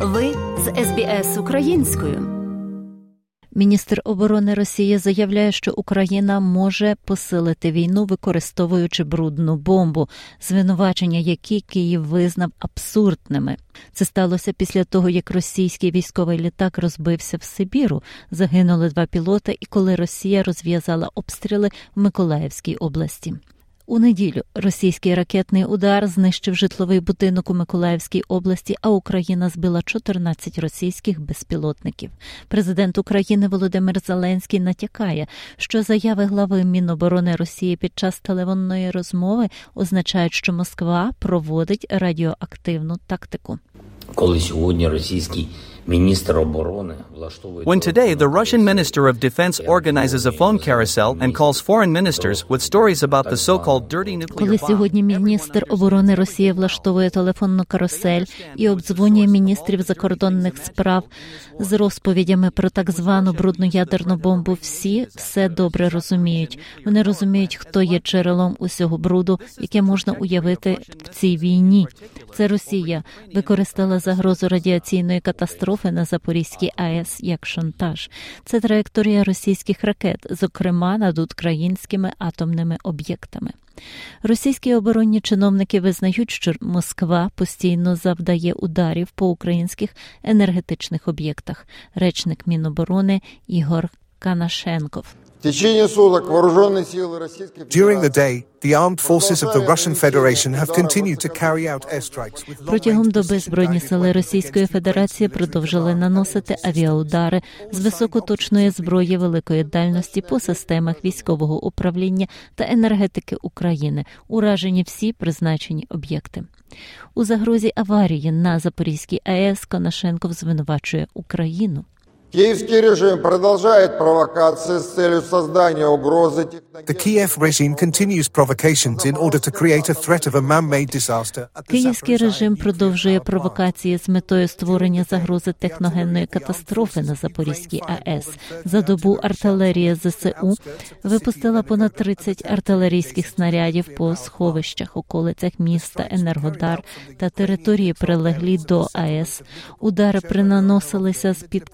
Ви з СБС українською. Міністр оборони Росії заявляє, що Україна може посилити війну, використовуючи брудну бомбу, звинувачення, які Київ визнав абсурдними. Це сталося після того, як російський військовий літак розбився в Сибіру. Загинули два пілоти, і коли Росія розв'язала обстріли в Миколаївській області. У неділю російський ракетний удар знищив житловий будинок у Миколаївській області, а Україна збила 14 російських безпілотників. Президент України Володимир Зеленський натякає, що заяви глави Міноборони Росії під час телефонної розмови означають, що Москва проводить радіоактивну тактику. Коли сьогодні російський When today the Russian Minister of Defense organizes a phone carousel and calls foreign ministers with stories about the so-called dirty nuclear Коли сьогодні міністр оборони Росії влаштовує телефонну карусель і обдзвонює міністрів закордонних справ з розповідями про так звану брудну ядерну бомбу, всі все добре розуміють. Вони розуміють, хто є джерелом усього бруду, яке можна уявити в цій війні. Це Росія використала загрозу радіаційної катастрофи на Запорізькій АЕС як шантаж. Це траєкторія російських ракет, зокрема над українськими атомними об'єктами. Російські оборонні чиновники визнають, що Москва постійно завдає ударів по українських енергетичних об'єктах. Речник Міноборони Ігор Канашенков. During the day, the armed forces of the Russian Federation have continued to carry out airstrikes Протягом доби збройні сили Російської Федерації продовжили наносити авіаудари з високоточної зброї великої дальності по системах військового управління та енергетики України. Уражені всі призначені об'єкти. У загрозі аварії на Запорізькій АЕС Конашенков звинувачує Україну. Киевский режим продолжает провокации с целью создания угрозы The техногенной Kiev regime continues provocations in order to create a threat of a man-made disaster Київський режим продовжує провокації з метою створення загрози техногенної катастрофи на Запорізькій АЕС. За добу артилерія ЗСУ випустила понад 30 артилерійських снарядів по сховищах, околицях міста Енергодар та території, прилеглі до АЕС. Удари принаносилися з під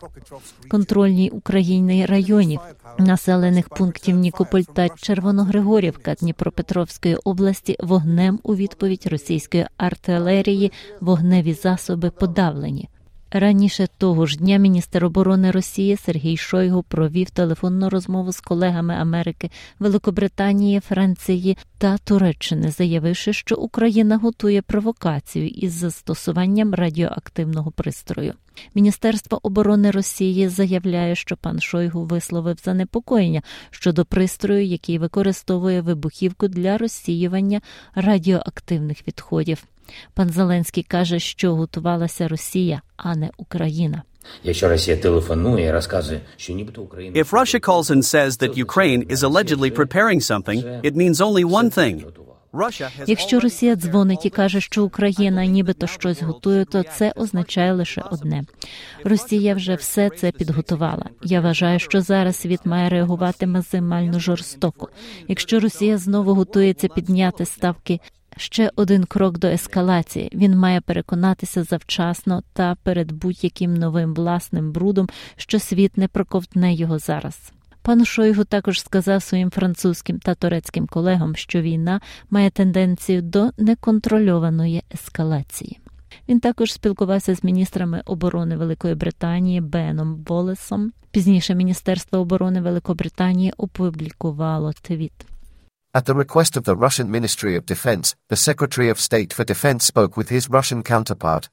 контрольній Україні районів населених пунктів Нікополь та Червоногригорівка Дніпропетровської області вогнем у відповідь російської артилерії вогневі засоби подавлені. Раніше того ж дня міністр оборони Росії Сергій Шойгу провів телефонну розмову з колегами Америки, Великобританії, Франції та Туреччини, заявивши, що Україна готує провокацію із застосуванням радіоактивного пристрою. Міністерство оборони Росії заявляє, що пан Шойгу висловив занепокоєння щодо пристрою, який використовує вибухівку для розсіювання радіоактивних відходів. Пан Зеленський каже, що готувалася Росія, а не Україна. Якщо Росія телефонує і розказує, що нібито Україна if Russia calls and says that Ukraine is allegedly preparing something, it means only one thing. Якщо Росія дзвонить і каже, що Україна нібито щось готує, то це означає лише одне: Росія вже все це підготувала. Я вважаю, що зараз світ має реагувати максимально жорстоко. Якщо Росія знову готується підняти ставки. Ще один крок до ескалації. Він має переконатися завчасно та перед будь-яким новим власним брудом, що світ не проковтне його зараз. Пан Шойгу також сказав своїм французьким та турецьким колегам, що війна має тенденцію до неконтрольованої ескалації. Він також спілкувався з міністрами оборони Великої Британії Беном Волесом. Пізніше Міністерство оборони Великобританії опублікувало твіт. At the request of the Russian Ministry of Defense, the Secretary of State for Defense spoke with his Russian counterpart,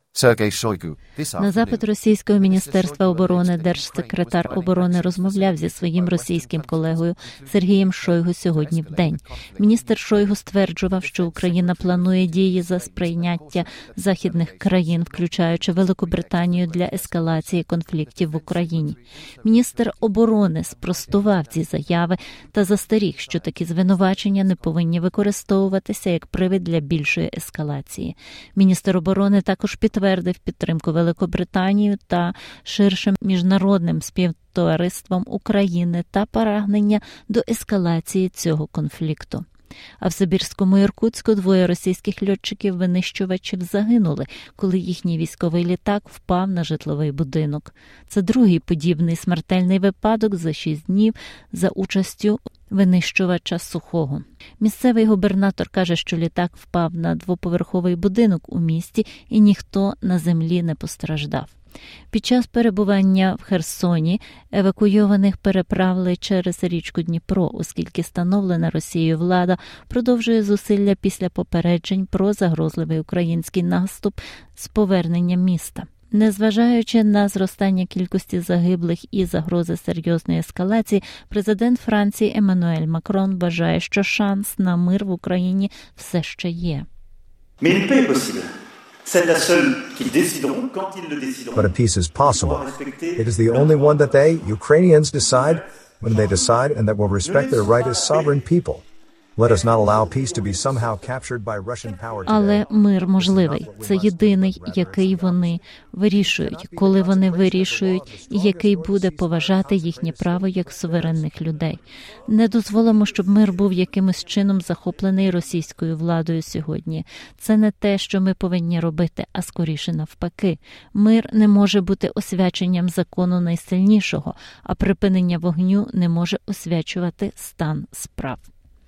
На запит російського міністерства оборони держсекретар оборони розмовляв зі своїм російським колегою Сергієм Шойгу сьогодні в день. Міністр Шойгу стверджував, що Україна планує дії за сприйняття західних країн, включаючи Великобританію для ескалації конфліктів в Україні. Міністр оборони спростував ці заяви та застеріг, що такі звинувачення не повинні використовуватися як привід для більшої ескалації. Міністр оборони також підтвердив підтримку Великобританії та ширшим міжнародним співтовариством України та прагнення до ескалації цього конфлікту. А в Сибірському Іркутську двоє російських льотчиків-винищувачів загинули, коли їхній військовий літак впав на житловий будинок. Це другий подібний смертельний випадок за шість днів за участю винищувача сухого. Місцевий губернатор каже, що літак впав на двоповерховий будинок у місті і ніхто на землі не постраждав. Під час перебування в Херсоні евакуйованих переправили через річку Дніпро, оскільки становлена Росією влада продовжує зусилля після попереджень про загрозливий український наступ з повернення міста. Незважаючи на зростання кількості загиблих і загрози серйозної ескалації, президент Франції Еммануель Макрон вважає, що шанс на мир в Україні все ще є. Mais une paix est possible. C'est la seule qu'ils décideront quand ils le décideront. But a peace is possible. It is the only one that they, Ukrainians, decide when they decide and that will respect their right as sovereign people. Але мир можливий. Це єдиний, який вони вирішують, коли вони вирішують, і який буде поважати їхнє право як суверенних людей. Не дозволимо, щоб мир був якимось чином захоплений російською владою сьогодні. Це не те, що ми повинні робити, а скоріше навпаки. Мир не може бути освяченням закону найсильнішого, а припинення вогню не може освячувати стан справ.